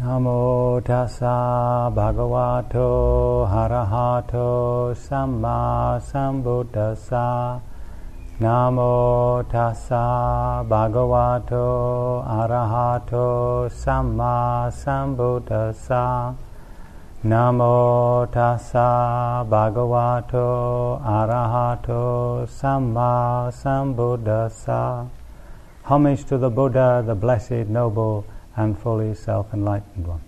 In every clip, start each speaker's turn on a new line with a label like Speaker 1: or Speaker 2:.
Speaker 1: Namo tassa bhagavato arahato samma sambuddhassa. Namo tassa bhagavato arahato samma sambuddhassa. Namo tassa bhagavato arahato samma sambuddhassa. Homage to the Buddha, the blessed, noble, and fully self enlightened one.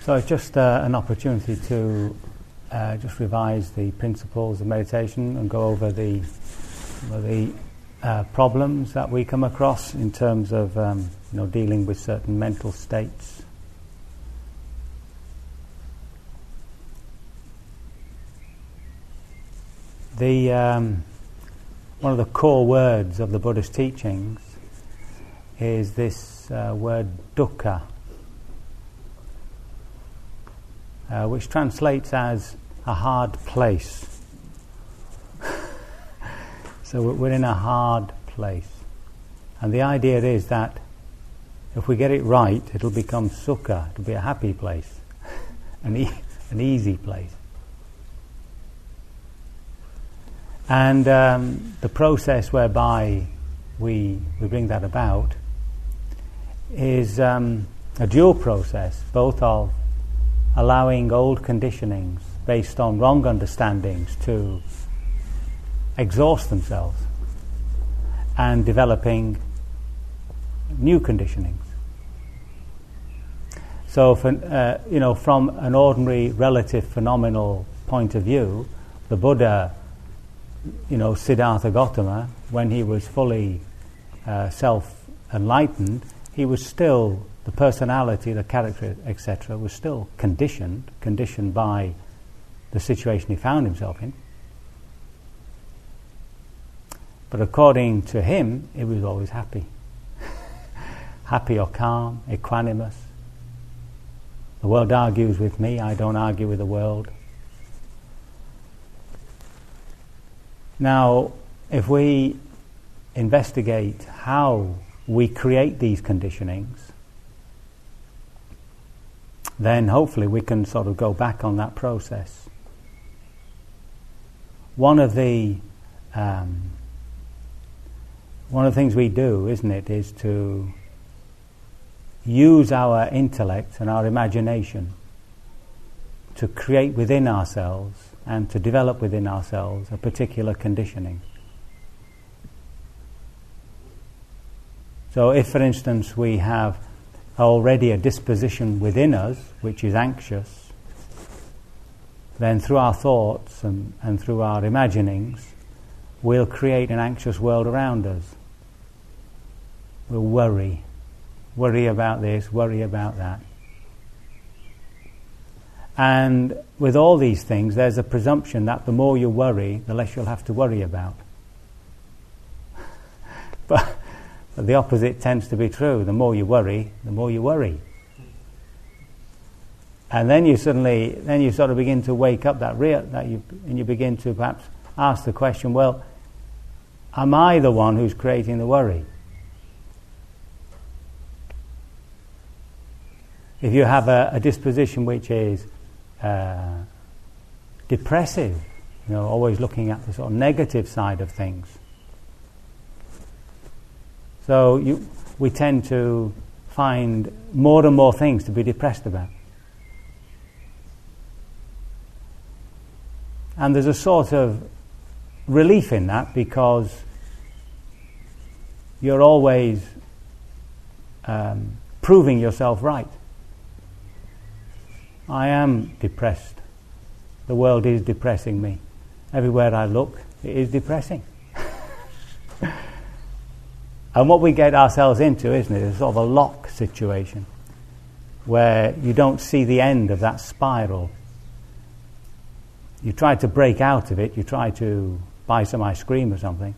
Speaker 1: So it's just uh, an opportunity to uh, just revise the principles of meditation and go over the, the uh, problems that we come across in terms of um, you know, dealing with certain mental states. The, um, one of the core words of the Buddhist teachings is this uh, word dukkha, uh, which translates as a hard place. so we're in a hard place. And the idea is that if we get it right, it'll become sukha, it'll be a happy place, an, e- an easy place. And um, the process whereby we, we bring that about is um, a dual process, both of allowing old conditionings based on wrong understandings to exhaust themselves and developing new conditionings. So, for, uh, you know, from an ordinary relative phenomenal point of view, the Buddha, you know, Siddhartha Gautama, when he was fully uh, self enlightened, he was still the personality, the character, etc., was still conditioned, conditioned by the situation he found himself in. But according to him, he was always happy. happy or calm, equanimous. The world argues with me, I don't argue with the world. Now, if we investigate how we create these conditionings, then hopefully we can sort of go back on that process. One of the um, one of the things we do, isn't it, is to use our intellect and our imagination to create within ourselves and to develop within ourselves a particular conditioning. So, if, for instance, we have already a disposition within us which is anxious, then through our thoughts and, and through our imaginings, we'll create an anxious world around us. We'll worry, worry about this, worry about that. And with all these things, there's a presumption that the more you worry, the less you'll have to worry about. but but the opposite tends to be true. The more you worry, the more you worry. And then you suddenly, then you sort of begin to wake up that real, that you, and you begin to perhaps ask the question, well, am I the one who's creating the worry? If you have a, a disposition which is uh, depressive, you know, always looking at the sort of negative side of things, so you, we tend to find more and more things to be depressed about. And there's a sort of relief in that because you're always um, proving yourself right. I am depressed. The world is depressing me. Everywhere I look, it is depressing. And what we get ourselves into, isn't it, is sort of a lock situation where you don't see the end of that spiral. You try to break out of it, you try to buy some ice cream or something,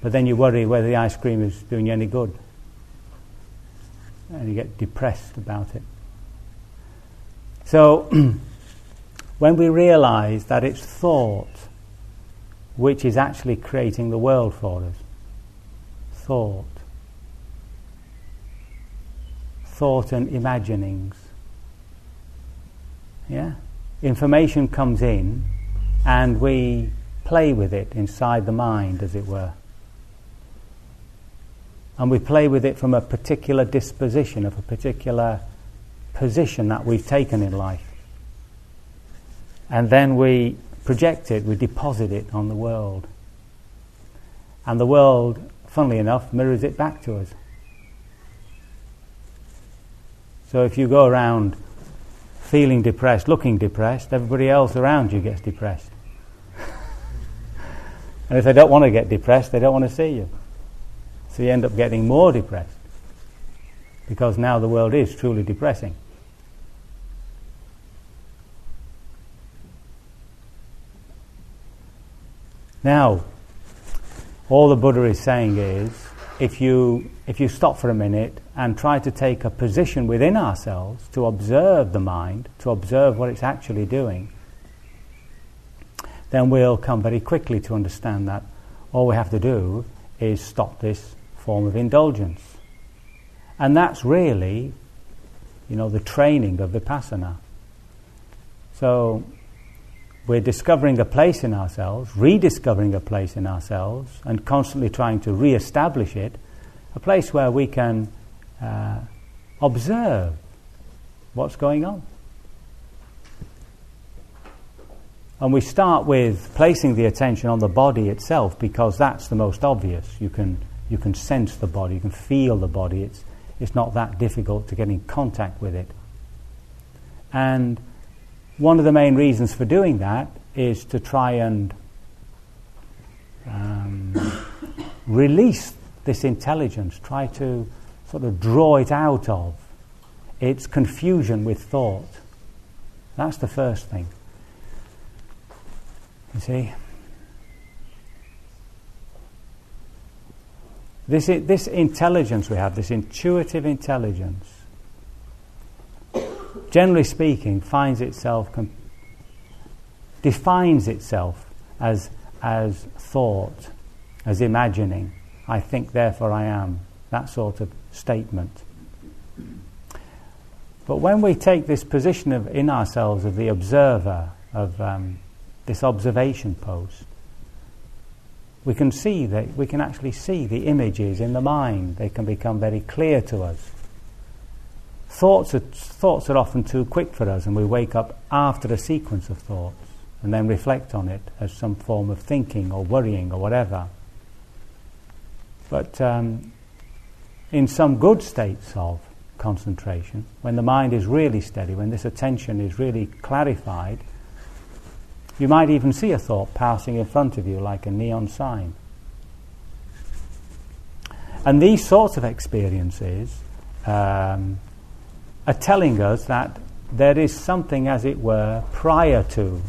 Speaker 1: but then you worry whether the ice cream is doing you any good. And you get depressed about it. So, when we realize that it's thought which is actually creating the world for us, thought. thought and imaginings. Yeah? Information comes in and we play with it inside the mind, as it were. And we play with it from a particular disposition, of a particular position that we've taken in life. And then we project it, we deposit it on the world. And the world, funnily enough, mirrors it back to us. So if you go around feeling depressed, looking depressed, everybody else around you gets depressed. and if they don't want to get depressed, they don't want to see you. So you end up getting more depressed. Because now the world is truly depressing. Now, all the Buddha is saying is if you, if you stop for a minute and try to take a position within ourselves to observe the mind, to observe what it's actually doing, then we'll come very quickly to understand that all we have to do is stop this form of indulgence. And that's really, you know, the training of vipassana. So we're discovering a place in ourselves, rediscovering a place in ourselves, and constantly trying to re establish it, a place where we can uh, observe what's going on. And we start with placing the attention on the body itself because that's the most obvious. You can, you can sense the body, you can feel the body. It's, it's not that difficult to get in contact with it. And one of the main reasons for doing that is to try and um, release this intelligence, try to sort of draw it out of its confusion with thought. That's the first thing. You see? This, this intelligence we have, this intuitive intelligence, generally speaking, finds itself, com- defines itself as, as thought, as imagining. I think, therefore I am. That sort of statement. But when we take this position of, in ourselves of the observer, of um, this observation post, we can see that we can actually see the images in the mind. They can become very clear to us. Thoughts are, thoughts are often too quick for us, and we wake up after a sequence of thoughts and then reflect on it as some form of thinking or worrying or whatever. But um, in some good states of concentration, when the mind is really steady, when this attention is really clarified, you might even see a thought passing in front of you like a neon sign. And these sorts of experiences um, are telling us that there is something, as it were, prior to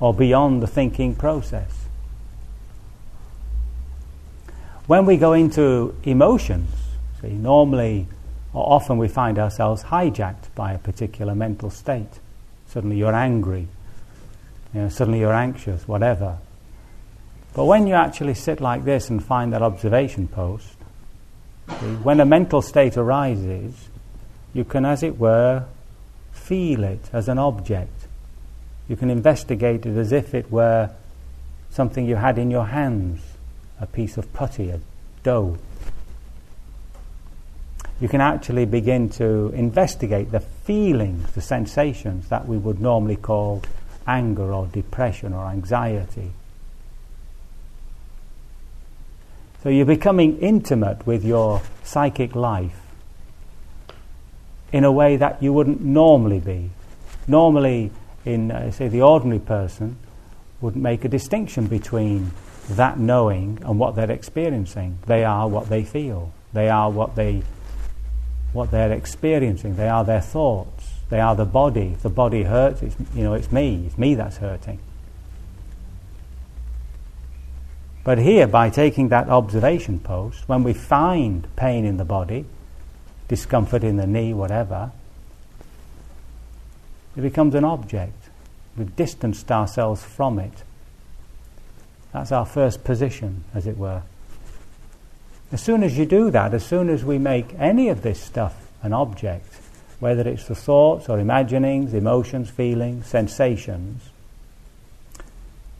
Speaker 1: or beyond the thinking process. When we go into emotions, see, normally or often we find ourselves hijacked by a particular mental state. Suddenly you're angry, you know, suddenly you're anxious, whatever. But when you actually sit like this and find that observation post, see, when a mental state arises, you can, as it were, feel it as an object. You can investigate it as if it were something you had in your hands a piece of putty, a dough. You can actually begin to investigate the feelings, the sensations that we would normally call anger or depression or anxiety. So you're becoming intimate with your psychic life in a way that you wouldn't normally be. Normally, in uh, say the ordinary person, would make a distinction between that knowing and what they're experiencing. They are what they feel. They are what they what they're experiencing. They are their thoughts. They are the body. If the body hurts, it's you know it's me. It's me that's hurting. But here, by taking that observation post, when we find pain in the body, discomfort in the knee, whatever, it becomes an object. We've distanced ourselves from it. That's our first position, as it were. As soon as you do that, as soon as we make any of this stuff an object, whether it's the thoughts or imaginings, emotions, feelings, sensations,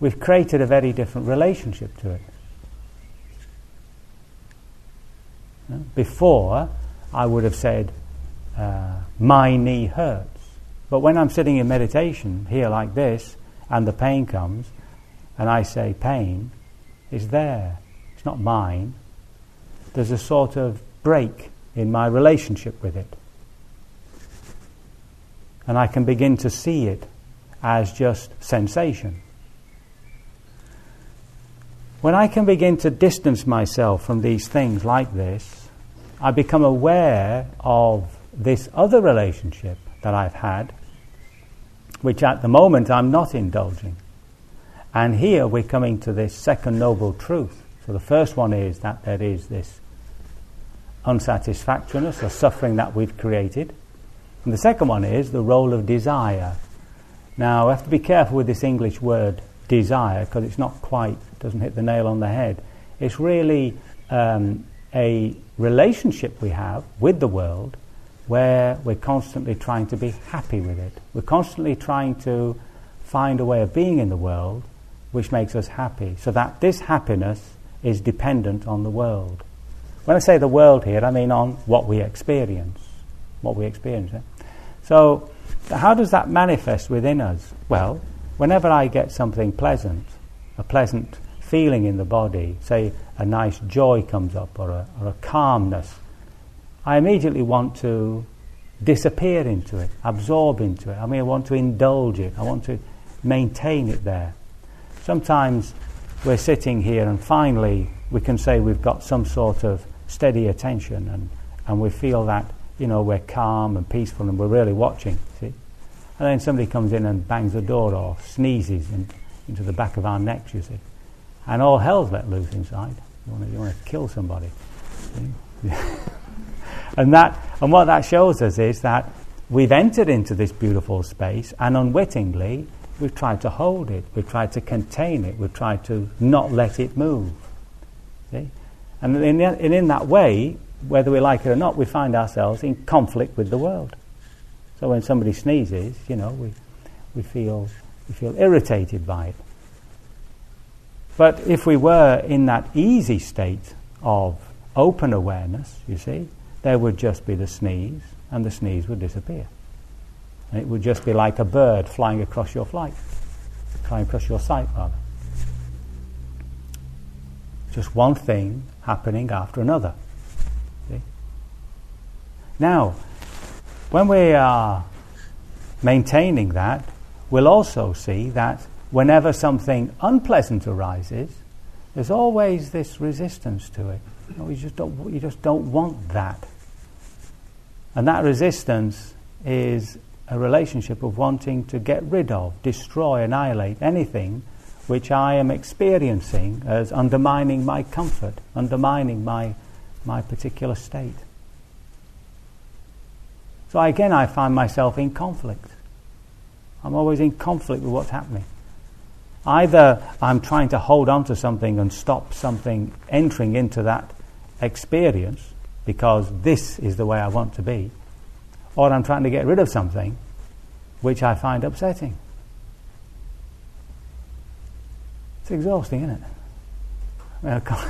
Speaker 1: we've created a very different relationship to it. Before, I would have said, uh, my knee hurts. But when I'm sitting in meditation here like this, and the pain comes, and I say, pain is there. It's not mine. There's a sort of break in my relationship with it. And I can begin to see it as just sensation. When I can begin to distance myself from these things like this, I become aware of this other relationship that I've had, which at the moment I'm not indulging. And here we're coming to this second noble truth. So the first one is that there is this unsatisfactoriness or suffering that we've created. And the second one is the role of desire. Now, I have to be careful with this English word desire because it's not quite, doesn't hit the nail on the head. It's really um, a relationship we have with the world where we're constantly trying to be happy with it. We're constantly trying to find a way of being in the world which makes us happy, so that this happiness is dependent on the world. When I say the world here, I mean on what we experience. What we experience. Eh? So, how does that manifest within us? Well, whenever I get something pleasant, a pleasant feeling in the body, say a nice joy comes up or a, or a calmness, I immediately want to disappear into it, absorb into it. I mean, I want to indulge it, I want to maintain it there. Sometimes we're sitting here and finally we can say we've got some sort of steady attention and, and we feel that, you know, we're calm and peaceful and we're really watching, see? And then somebody comes in and bangs the door or sneezes in, into the back of our necks, you see. And all hell's let loose inside. You want to, you want to kill somebody. and, that, and what that shows us is that we've entered into this beautiful space and unwittingly we've tried to hold it, we've tried to contain it, we've tried to not let it move. See? And in, and in that way, whether we like it or not, we find ourselves in conflict with the world. So when somebody sneezes, you know, we, we, feel, we feel irritated by it. But if we were in that easy state of open awareness, you see, there would just be the sneeze, and the sneeze would disappear. And it would just be like a bird flying across your flight, flying across your sight, rather. Just one thing happening after another. See? Now, when we are maintaining that, we'll also see that whenever something unpleasant arises, there's always this resistance to it. You, know, you, just don't, you just don't want that. And that resistance is a relationship of wanting to get rid of, destroy, annihilate anything which I am experiencing as undermining my comfort, undermining my, my particular state. So again, I find myself in conflict. I'm always in conflict with what's happening. Either I'm trying to hold on to something and stop something entering into that experience because this is the way I want to be, or I'm trying to get rid of something which I find upsetting. It's exhausting, isn't it?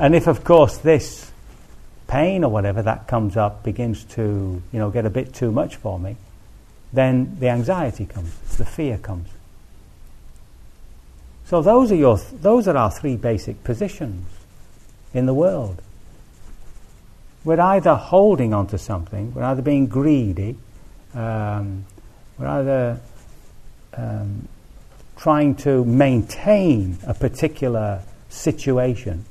Speaker 1: and if, of course, this pain or whatever that comes up begins to, you know, get a bit too much for me, then the anxiety comes, the fear comes. So those are your, those are our three basic positions in the world. We're either holding on to something, we're either being greedy, um, we're either um, trying to maintain a particular situation,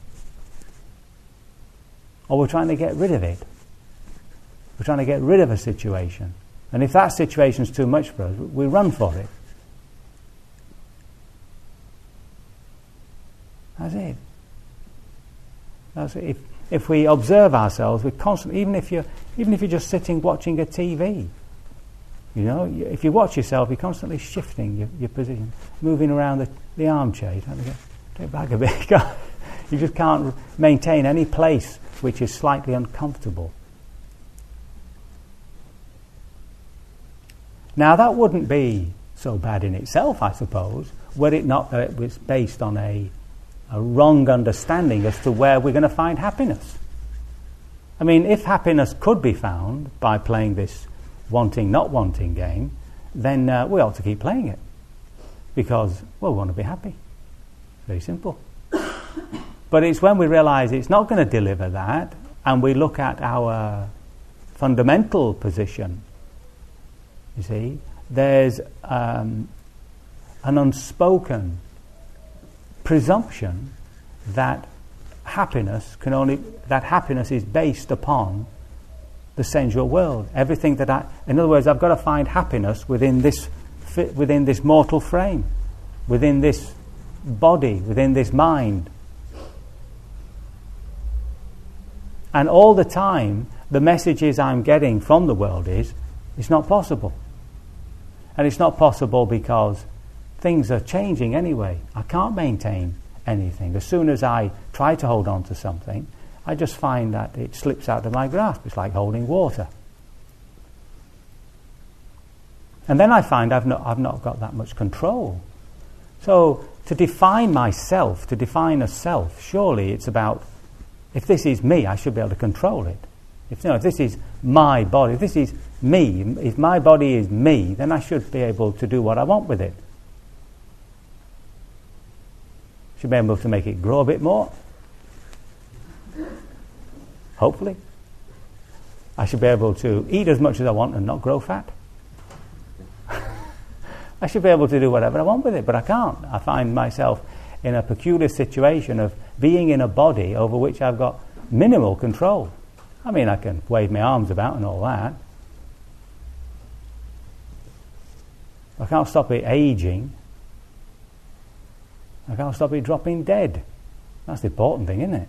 Speaker 1: or we're trying to get rid of it. We're trying to get rid of a situation. And if that situation is too much for us, we run for it. That's it. That's it. If, if we observe ourselves, we constantly, even if you're, even if you're just sitting watching a TV, you know, you, if you watch yourself, you're constantly shifting your, your position, moving around the, the armchair. You don't get, get back a bit. you just can't maintain any place which is slightly uncomfortable. Now, that wouldn't be so bad in itself, I suppose, were it not that it was based on a a wrong understanding as to where we're going to find happiness. I mean, if happiness could be found by playing this wanting, not wanting game, then uh, we ought to keep playing it. Because, well, we want to be happy. Very simple. but it's when we realize it's not going to deliver that, and we look at our fundamental position, you see, there's um, an unspoken presumption that happiness can only that happiness is based upon the sensual world. Everything that I, in other words, I've got to find happiness within this within this mortal frame, within this body, within this mind. And all the time, the messages I'm getting from the world is it's not possible. And it's not possible because things are changing anyway. I can't maintain anything. As soon as I try to hold on to something, I just find that it slips out of my grasp. It's like holding water. And then I find I've not, I've not got that much control. So, to define myself, to define a self, surely it's about if this is me, I should be able to control it. If, you know, if this is my body, if this is me, if my body is me, then I should be able to do what I want with it. Should be able to make it grow a bit more. Hopefully. I should be able to eat as much as I want and not grow fat. I should be able to do whatever I want with it, but I can't. I find myself in a peculiar situation of being in a body over which I've got minimal control. I mean, I can wave my arms about and all that. I can't stop it aging. I can't stop it dropping dead. That's the important thing, isn't it?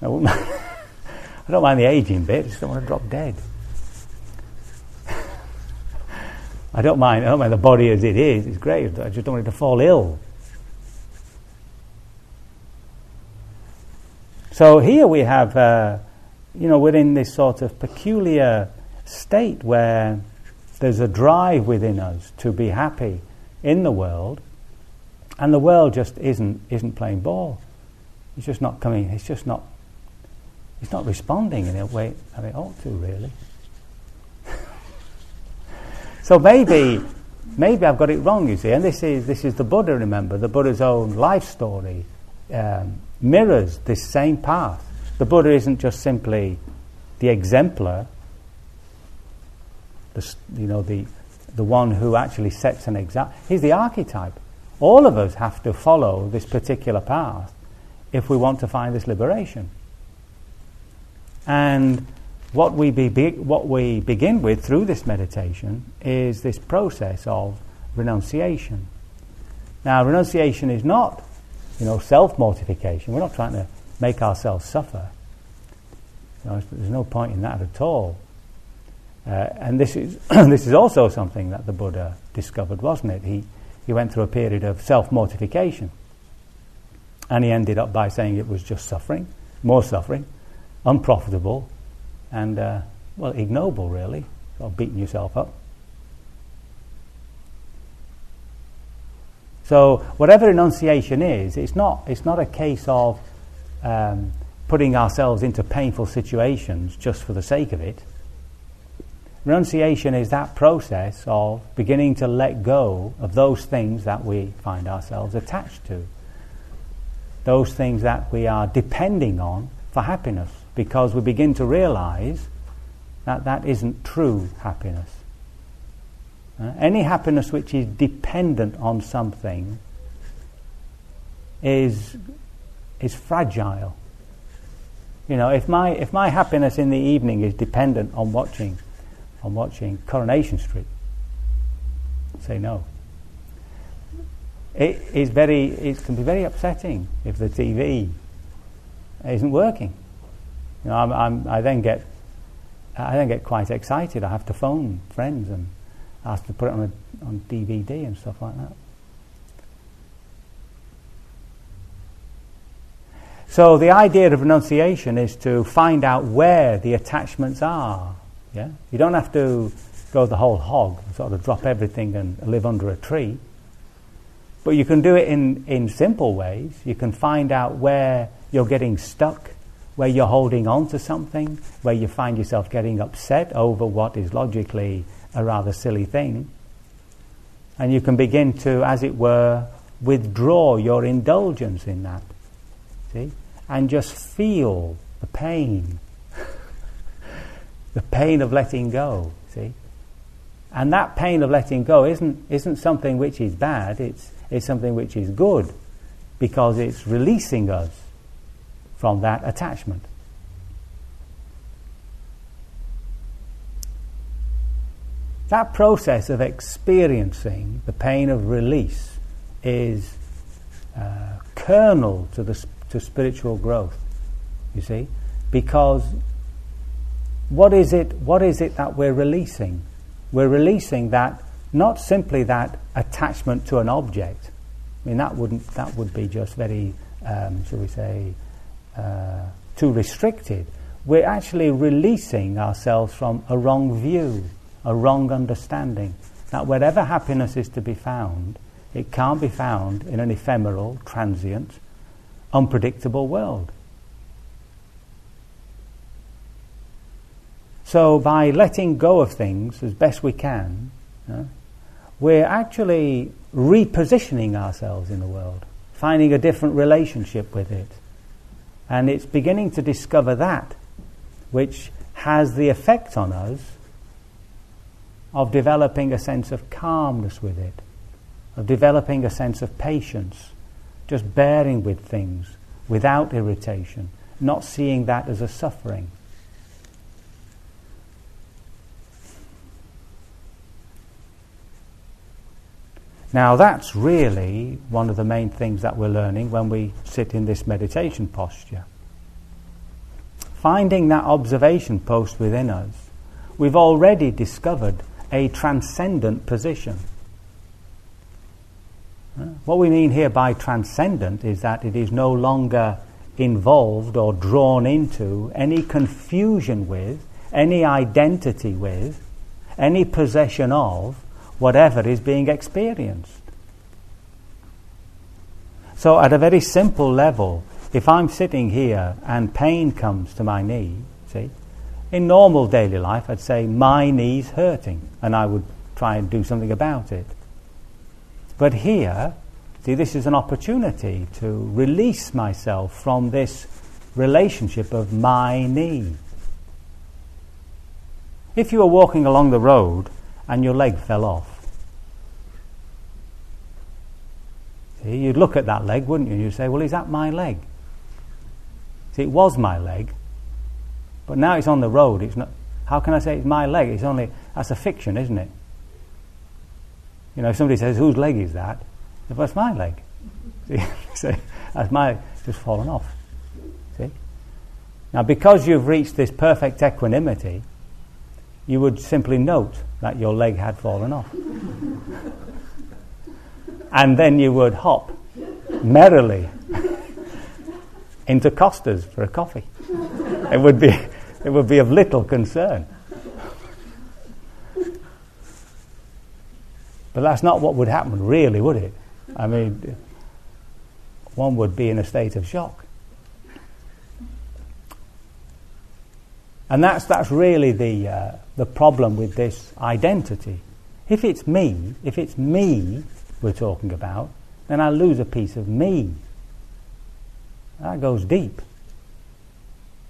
Speaker 1: I, I don't mind the aging bit, I just don't want to drop dead. I don't mind. I don't mind the body as it is. It's great. I just don't want it to fall ill. So here we have, uh, you know, we're in this sort of peculiar state where there's a drive within us to be happy in the world, and the world just isn't isn't playing ball. It's just not coming. It's just not. It's not responding in a way that it ought to, really. So maybe, maybe I've got it wrong, you see. And this is, this is the Buddha, remember. The Buddha's own life story um, mirrors this same path. The Buddha isn't just simply the exemplar, the, you know, the, the one who actually sets an example. He's the archetype. All of us have to follow this particular path if we want to find this liberation. And what we, be, what we begin with through this meditation is this process of renunciation. Now, renunciation is not, you know, self-mortification. We're not trying to make ourselves suffer. You know, there's no point in that at all. Uh, and this is this is also something that the Buddha discovered, wasn't it? He he went through a period of self-mortification, and he ended up by saying it was just suffering, more suffering, unprofitable, and, uh, well, ignoble, really, sort of beating yourself up. So, whatever renunciation is, it's not, it's not a case of um, putting ourselves into painful situations just for the sake of it. Renunciation is that process of beginning to let go of those things that we find ourselves attached to, those things that we are depending on for happiness because we begin to realize that that isn't true happiness. Uh, any happiness which is dependent on something is, is fragile. You know, if my, if my happiness in the evening is dependent on watching, on watching Coronation Street, say no. It is very, it can be very upsetting if the TV isn't working. You know, I'm, I'm, I then get I then get quite excited. I have to phone friends and ask to put it on a, on DVD and stuff like that. So the idea of renunciation is to find out where the attachments are. Yeah, you don't have to go the whole hog, sort of drop everything and live under a tree. But you can do it in, in simple ways. You can find out where you're getting stuck, where you're holding on to something, where you find yourself getting upset over what is logically a rather silly thing. And you can begin to, as it were, withdraw your indulgence in that. See? And just feel the pain. The pain of letting go. See? And that pain of letting go isn't, isn't something which is bad, it's, it's something which is good because it's releasing us from that attachment. That process of experiencing the pain of release is uh, kernel to, the, to spiritual growth, you see, because what is it, what is it that we're releasing? We're releasing that, not simply that attachment to an object. I mean, that, wouldn't, that would be just very, um, shall we say, uh, too restricted. We're actually releasing ourselves from a wrong view, a wrong understanding. That wherever happiness is to be found, it can't be found in an ephemeral, transient, unpredictable world. So, by letting go of things as best we can, we're actually repositioning ourselves in the world, finding a different relationship with it. And it's beginning to discover that which has the effect on us of developing a sense of calmness with it, of developing a sense of patience, just bearing with things without irritation, not seeing that as a suffering. Now, that's really one of the main things that we're learning when we sit in this meditation posture. Finding that observation post within us, we've already discovered a transcendent position. What we mean here by transcendent is that it is no longer involved or drawn into any confusion with, any identity with, any possession of whatever is being experienced. So, at a very simple level, if I'm sitting here and pain comes to my knee, see, in normal daily life, I'd say, my knee's hurting, and I would try and do something about it. But here, see, this is an opportunity to release myself from this relationship of my knee. If you were walking along the road and your leg fell off. See, you'd look at that leg, wouldn't you? And you'd say, Well, is that my leg? See, it was my leg, but now it's on the road. It's not. How can I say it's my leg? It's only that's a fiction, isn't it? You know, if somebody says, "Whose leg is that?" Well, that's my leg. See, that's my just fallen off. See. Now, because you've reached this perfect equanimity, you would simply note that your leg had fallen off. and then you would hop merrily into Costa's for a coffee. It would be, it would be of little concern. But that's not what would happen, really, would it? I mean, one would be in a state of shock. And that's, that's really the, uh, the problem with this identity. If it's me, if it's me we're talking about, then I lose a piece of me. That goes deep.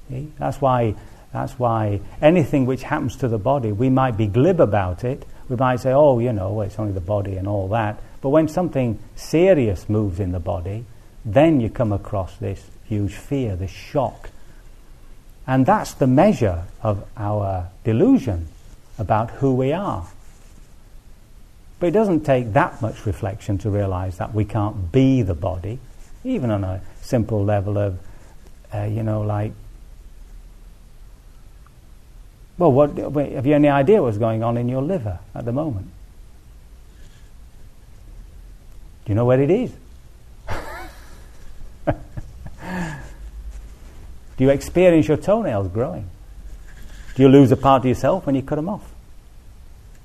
Speaker 1: See? That's why that's why anything which happens to the body, we might be glib about it. We might say, oh, you know, it's only the body and all that. But when something serious moves in the body, then you come across this huge fear, this shock, and that's the measure of our delusion about who we are. But it doesn't take that much reflection to realize that we can't be the body, even on a simple level of, uh, you know, like, well, what, have you any idea what's going on in your liver at the moment? Do you know where it is? Do you experience your toenails growing? Do you lose a part of yourself when you cut them off?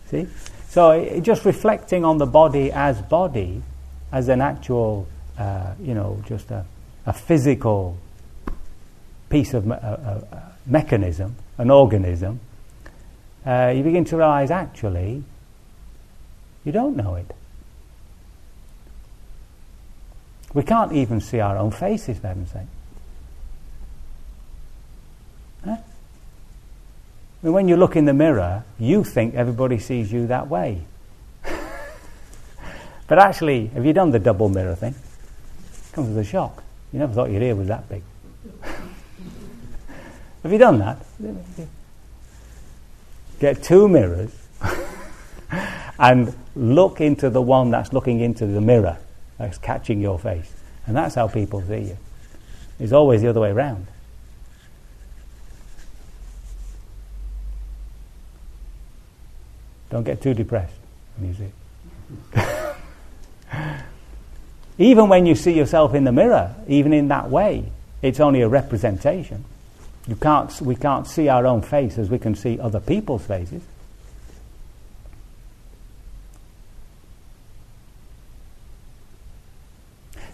Speaker 1: See? So it, just reflecting on the body as body, as an actual, uh, you know, just a, a physical piece of me- a, a, mechanism, an organism, uh, you begin to realize actually you don't know it. We can't even see our own faces, for heaven's sake. Mean, when you look in the mirror, you think everybody sees you that way. but actually, have you done the double mirror thing? It comes as a shock. You never thought your ear was that big. have you done that? Get two mirrors and look into the one that's looking into the mirror that's catching your face. And that's how people see you. It's always the other way around. Don't get too depressed see even when you see yourself in the mirror, even in that way, it's only a representation. You can't, we can't see our own face as we can see other people's faces.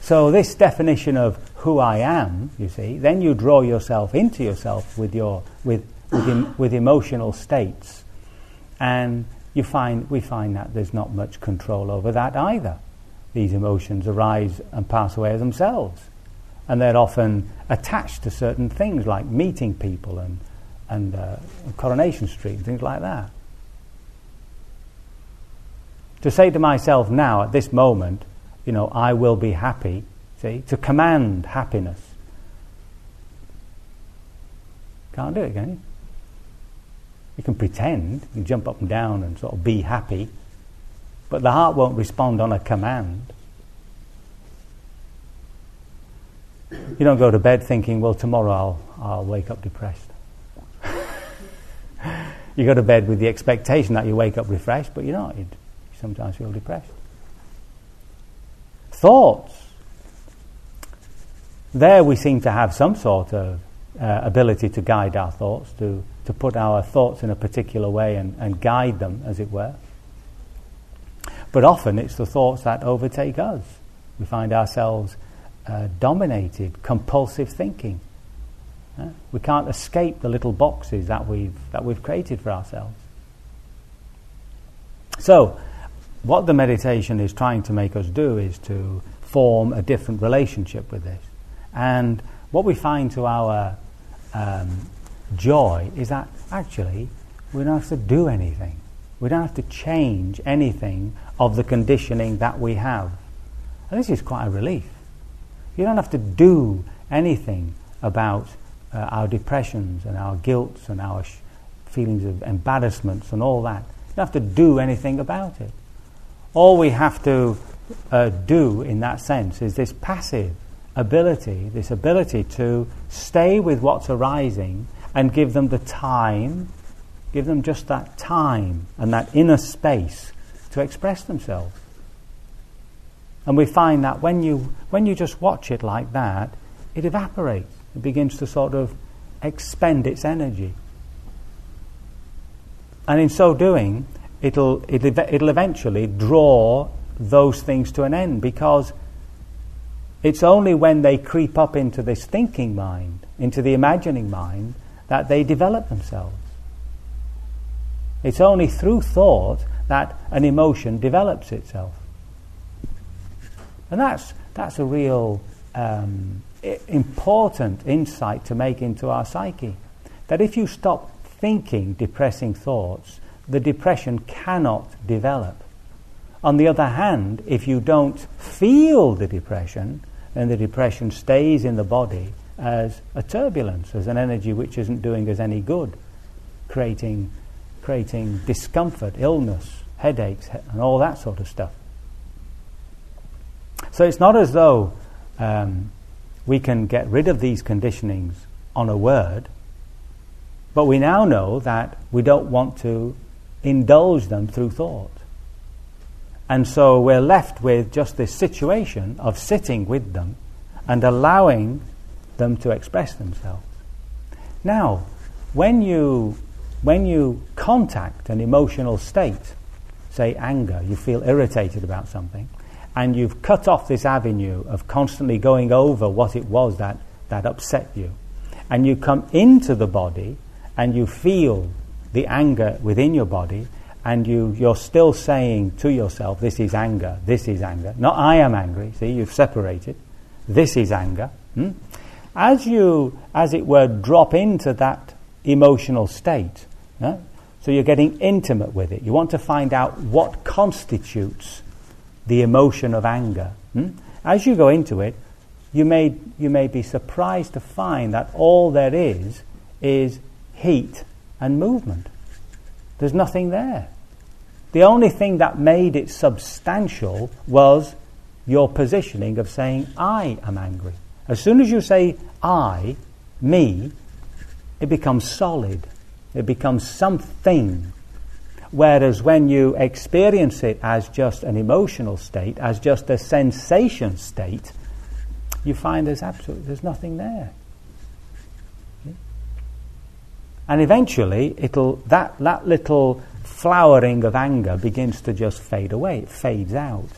Speaker 1: So, this definition of who I am, you see, then you draw yourself into yourself with, your, with, with, em, with emotional states. And you find, we find that there's not much control over that either. These emotions arise and pass away themselves. And they're often attached to certain things like meeting people and, and uh, Coronation Street and things like that. To say to myself now, at this moment, you know, I will be happy, see, to command happiness. Can't do it, can you? You can pretend, you can jump up and down and sort of be happy, but the heart won't respond on a command. You don't go to bed thinking, well, tomorrow I'll, I'll wake up depressed. you go to bed with the expectation that you wake up refreshed, but you're not. You sometimes feel depressed. Thoughts. There we seem to have some sort of uh, ability to guide our thoughts, to, to put our thoughts in a particular way and, and guide them, as it were. But often it's the thoughts that overtake us. We find ourselves uh, dominated, compulsive thinking. We can't escape the little boxes that we've, that we've created for ourselves. So, what the meditation is trying to make us do is to form a different relationship with this. And what we find to our um, joy is that actually we don't have to do anything. We don't have to change anything of the conditioning that we have. And this is quite a relief. You don't have to do anything about uh, our depressions and our guilts and our sh- feelings of embarrassments and all that. You don't have to do anything about it. All we have to uh, do in that sense is this passive ability, this ability to stay with what's arising and give them the time, give them just that time and that inner space to express themselves. And we find that when you, when you just watch it like that, it evaporates. It begins to sort of expend its energy. And in so doing, it'll, it'll, it'll eventually draw those things to an end because it's only when they creep up into this thinking mind, into the imagining mind, that they develop themselves. It's only through thought that an emotion develops itself. And that's, that's a real um, important insight to make into our psyche. That if you stop thinking depressing thoughts, the depression cannot develop. On the other hand, if you don't feel the depression, then the depression stays in the body as a turbulence, as an energy which isn't doing us any good, creating, creating discomfort, illness, headaches, and all that sort of stuff. So it's not as though um, we can get rid of these conditionings on a word, but we now know that we don't want to indulge them through thought. And so we're left with just this situation of sitting with them and allowing them to express themselves. Now, when you, when you contact an emotional state, say anger, you feel irritated about something, and you've cut off this avenue of constantly going over what it was that, that upset you, and you come into the body and you feel the anger within your body, and you, you're still saying to yourself, This is anger, this is anger. Not I am angry, see, you've separated. This is anger. Hmm? As you, as it were, drop into that emotional state, yeah? so you're getting intimate with it. You want to find out what constitutes the emotion of anger. Hmm? As you go into it, you may, you may be surprised to find that all there is is heat and movement. There's nothing there. The only thing that made it substantial was your positioning of saying, I am angry. As soon as you say I, me, it becomes solid. It becomes something. Whereas when you experience it as just an emotional state, as just a sensation state, you find there's absolutely there's nothing there. And eventually it'll that, that little flowering of anger begins to just fade away. It fades out.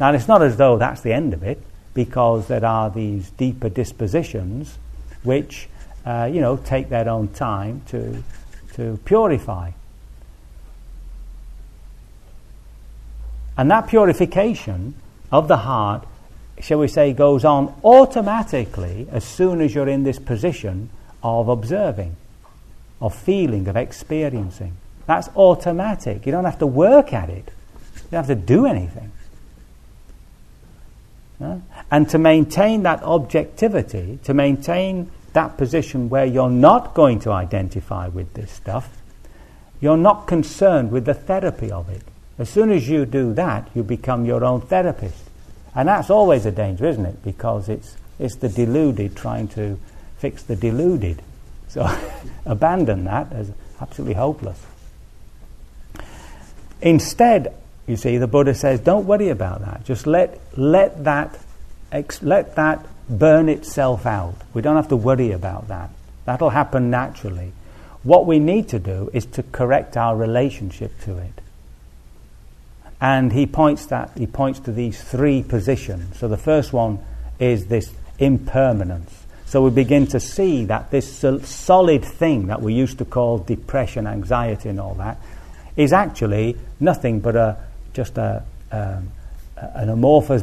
Speaker 1: Now it's not as though that's the end of it because there are these deeper dispositions which, uh, you know, take their own time to, to purify. And that purification of the heart, shall we say, goes on automatically as soon as you're in this position of observing, of feeling, of experiencing. That's automatic. You don't have to work at it, you don't have to do anything. And to maintain that objectivity, to maintain that position where you're not going to identify with this stuff, you're not concerned with the therapy of it. As soon as you do that, you become your own therapist. And that's always a danger, isn't it? Because it's, it's the deluded trying to fix the deluded. So abandon that as absolutely hopeless. Instead, you see, the Buddha says, don't worry about that. Just let, let, that, ex- let that burn itself out. We don't have to worry about that. That'll happen naturally. What we need to do is to correct our relationship to it. And he points that he points to these three positions. So the first one is this impermanence. So we begin to see that this solid thing that we used to call depression, anxiety, and all that is actually nothing but a just a, um, an amorphous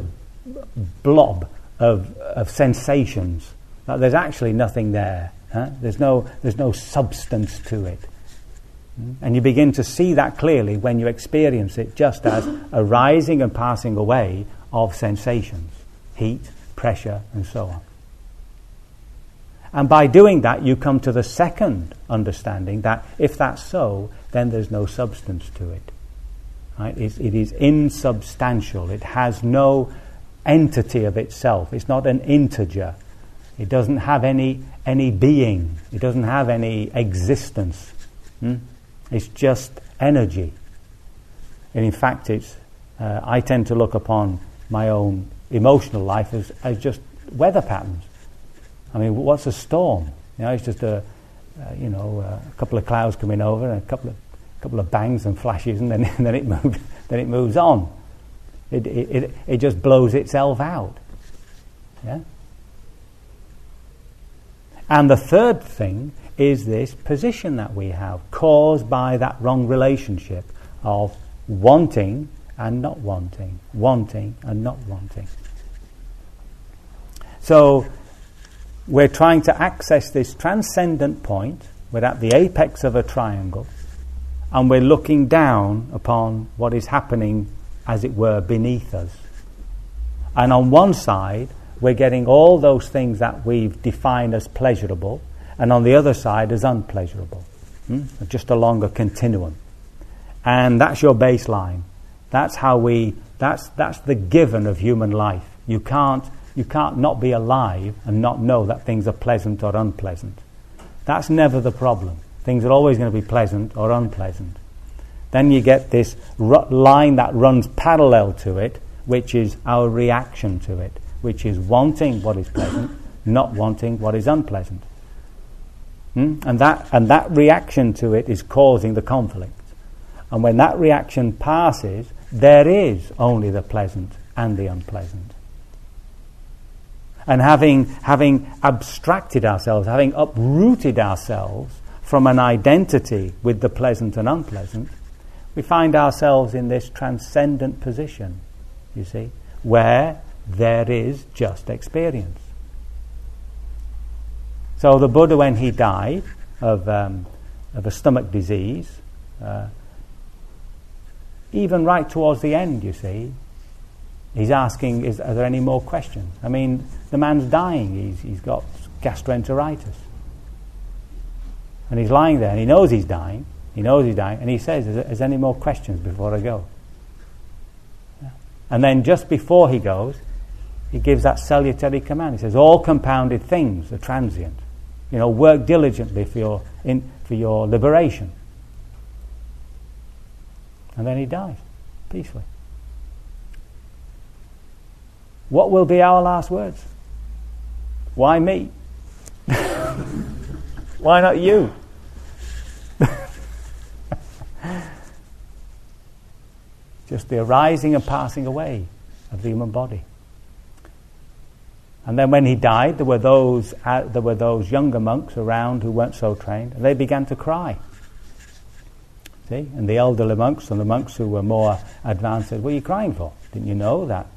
Speaker 1: blob of, of sensations. there's actually nothing there. Huh? There's, no, there's no substance to it. Hmm? And you begin to see that clearly when you experience it just as a rising and passing away of sensations heat, pressure, and so on. And by doing that, you come to the second understanding that if that's so, then there's no substance to it. Right? It's, it is insubstantial. It has no entity of itself. It's not an integer. It doesn't have any, any being. It doesn't have any existence. Hmm? It's just energy. And in fact, it's, uh, I tend to look upon my own emotional life as, as just weather patterns. I mean, what's a storm? You know, it's just a, uh, you know, uh, a couple of clouds coming over and a couple of couple of bangs and flashes, and then, then, it, moves, then it moves on. It, it, it just blows itself out. Yeah? And the third thing is this position that we have, caused by that wrong relationship of wanting and not wanting, wanting and not wanting. So we're trying to access this transcendent point. We're at the apex of a triangle and we're looking down upon what is happening, as it were, beneath us. And on one side, we're getting all those things that we've defined as pleasurable, and on the other side as unpleasurable. Hmm? Just along a continuum. And that's your baseline. That's how we, that's, that's the given of human life. You can't, you can't not be alive and not know that things are pleasant or unpleasant. That's never the problem. Things are always going to be pleasant or unpleasant. Then you get this line that runs parallel to it, which is our reaction to it, which is wanting what is pleasant, not wanting what is unpleasant. Hmm? And, that, and that reaction to it is causing the conflict. And when that reaction passes, there is only the pleasant and the unpleasant. And having, having abstracted ourselves, having uprooted ourselves from an identity with the pleasant and unpleasant, we find ourselves in this transcendent position, you see, where there is just experience. So the Buddha, when he died of, um, of a stomach disease, uh, even right towards the end, you see, he's asking, is, are there any more questions? I mean, the man's dying. He's, he's got gastroenteritis. And he's lying there, and he knows he's dying. He knows he's dying, and he says, is there any more questions before I go? Yeah. And then just before he goes, he gives that salutary command. He says, all compounded things are transient. You know, work diligently for your, in, for your liberation. And then he dies peacefully. What will be our last words? Why me? Why not you? Just the arising and passing away of the human body. And then when he died, there were those, uh, there were those younger monks around who weren't so trained, and they began to cry. See? And the elderly monks and the monks who were more advanced said, What are you crying for? Didn't you know that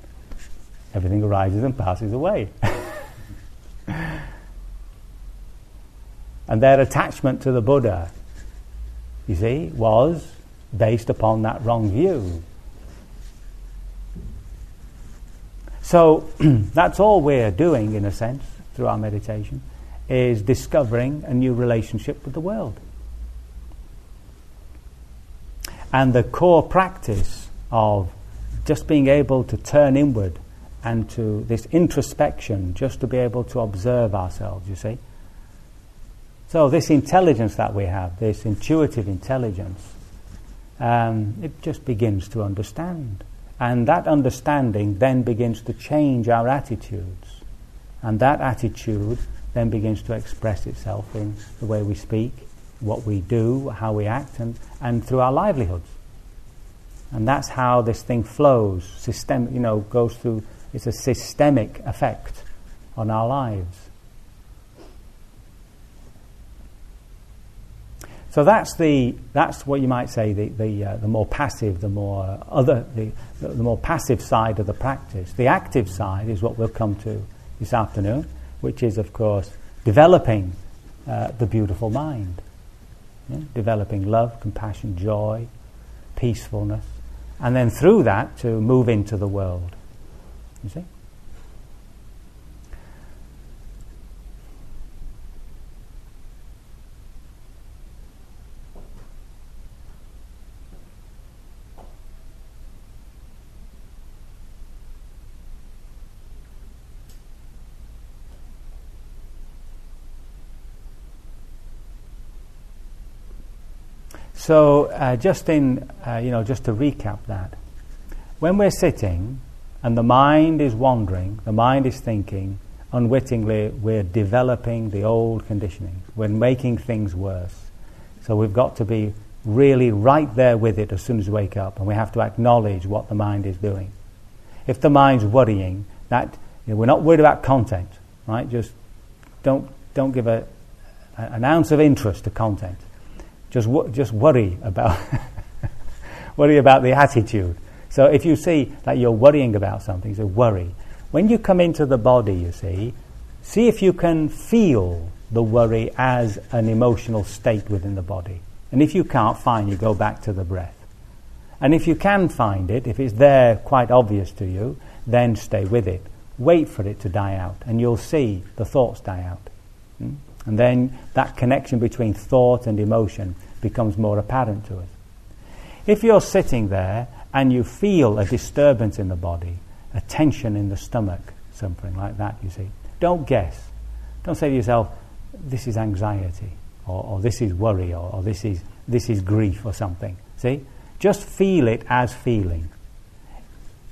Speaker 1: everything arises and passes away? and their attachment to the Buddha, you see, was based upon that wrong view. So that's all we're doing, in a sense, through our meditation, is discovering a new relationship with the world. And the core practice of just being able to turn inward and to this introspection, just to be able to observe ourselves, you see. So, this intelligence that we have, this intuitive intelligence, um, it just begins to understand. And that understanding then begins to change our attitudes. And that attitude then begins to express itself in the way we speak, what we do, how we act, and, and through our livelihoods. And that's how this thing flows, system, you know, goes through, it's a systemic effect on our lives. So that's the that's what you might say the the, uh, the more passive, the more other the, the more passive side of the practice. The active side is what we'll come to this afternoon, which is of course developing uh, the beautiful mind yeah? developing love, compassion, joy, peacefulness, and then through that to move into the world. You see? So, uh, just in, uh, you know, just to recap that, when we're sitting and the mind is wandering, the mind is thinking, unwittingly we're developing the old conditioning. We're making things worse. So we've got to be really right there with it as soon as we wake up, and we have to acknowledge what the mind is doing. If the mind's worrying, that you know, we're not worried about content, right? Just don't don't give a, an ounce of interest to content. Just, just worry about worry about the attitude. So if you see that you're worrying about something, so worry. When you come into the body, you see, see if you can feel the worry as an emotional state within the body. And if you can't, find, you go back to the breath. And if you can find it, if it's there quite obvious to you, then stay with it. Wait for it to die out, and you'll see the thoughts die out. Hmm? And then that connection between thought and emotion becomes more apparent to us. If you're sitting there and you feel a disturbance in the body, a tension in the stomach, something like that, you see, don't guess. Don't say to yourself, this is anxiety, or, or this is worry, or, or this, is, this is grief, or something. See? Just feel it as feeling.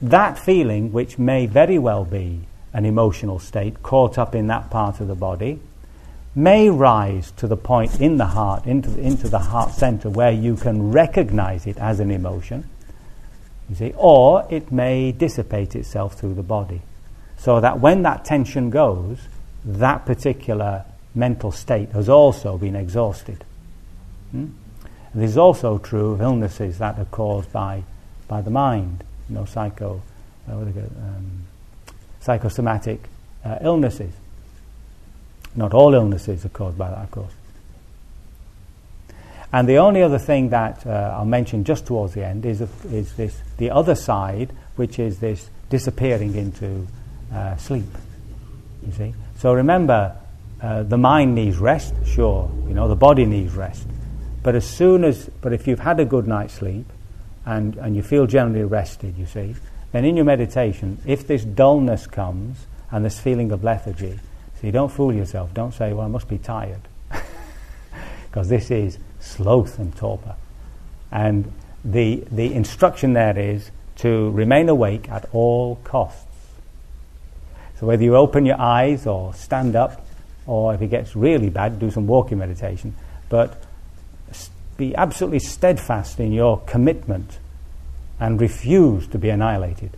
Speaker 1: That feeling, which may very well be an emotional state caught up in that part of the body, may rise to the point in the heart, into the, into the heart center, where you can recognize it as an emotion, you see, or it may dissipate itself through the body. So that when that tension goes, that particular mental state has also been exhausted. Hmm? This is also true of illnesses that are caused by, by the mind, you know, psycho, uh, um, psychosomatic uh, illnesses. Not all illnesses are caused by that, of course. And the only other thing that uh, I'll mention just towards the end is, is this the other side, which is this disappearing into uh, sleep. You see. So remember, uh, the mind needs rest, sure. You know, the body needs rest. But as soon as, but if you've had a good night's sleep, and and you feel generally rested, you see, then in your meditation, if this dullness comes and this feeling of lethargy, so you don't fool yourself. Don't say, well, I must be tired. Because this is sloth and torpor. And the, the instruction there is to remain awake at all costs. So whether you open your eyes or stand up, or if it gets really bad, do some walking meditation. But be absolutely steadfast in your commitment and refuse to be annihilated.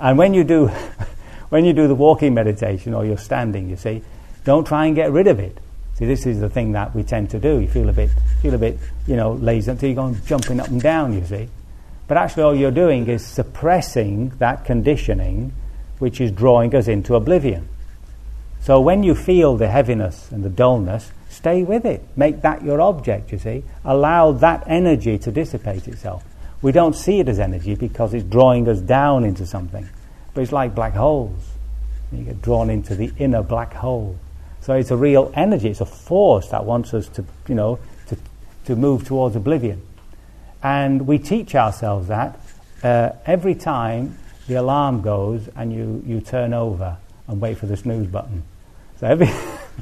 Speaker 1: And when you do when you do the walking meditation or you're standing, you see, don't try and get rid of it. See, this is the thing that we tend to do. You feel a bit, feel a bit, you know, lazy until you're going jumping up and down. You see, but actually, all you're doing is suppressing that conditioning, which is drawing us into oblivion. So when you feel the heaviness and the dullness, stay with it. Make that your object. You see, allow that energy to dissipate itself. We don't see it as energy because it's drawing us down into something. But it's like black holes. You get drawn into the inner black hole. So it's a real energy, it's a force that wants us to, you know, to, to move towards oblivion. And we teach ourselves that uh, every time the alarm goes and you, you turn over and wait for the snooze button. So every,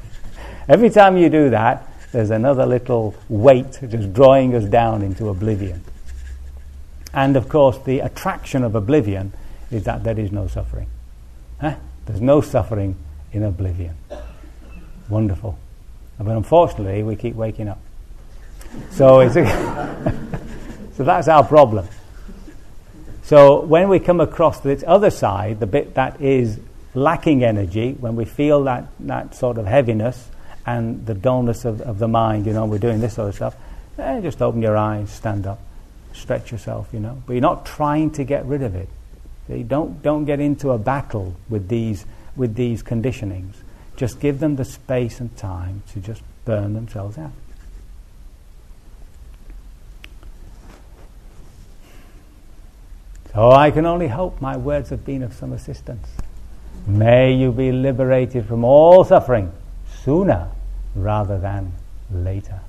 Speaker 1: every time you do that, there's another little weight just drawing us down into oblivion. And of course, the attraction of oblivion is that there is no suffering. Huh? There's no suffering in oblivion. Wonderful. But unfortunately, we keep waking up. So, it's so that's our problem. So when we come across this other side, the bit that is lacking energy, when we feel that, that sort of heaviness and the dullness of, of the mind, you know, we're doing this sort of stuff, eh, just open your eyes, stand up, stretch yourself, you know. But you're not trying to get rid of it. See, don't, don't get into a battle with these, with these conditionings. Just give them the space and time to just burn themselves out. So I can only hope my words have been of some assistance. May you be liberated from all suffering sooner rather than later.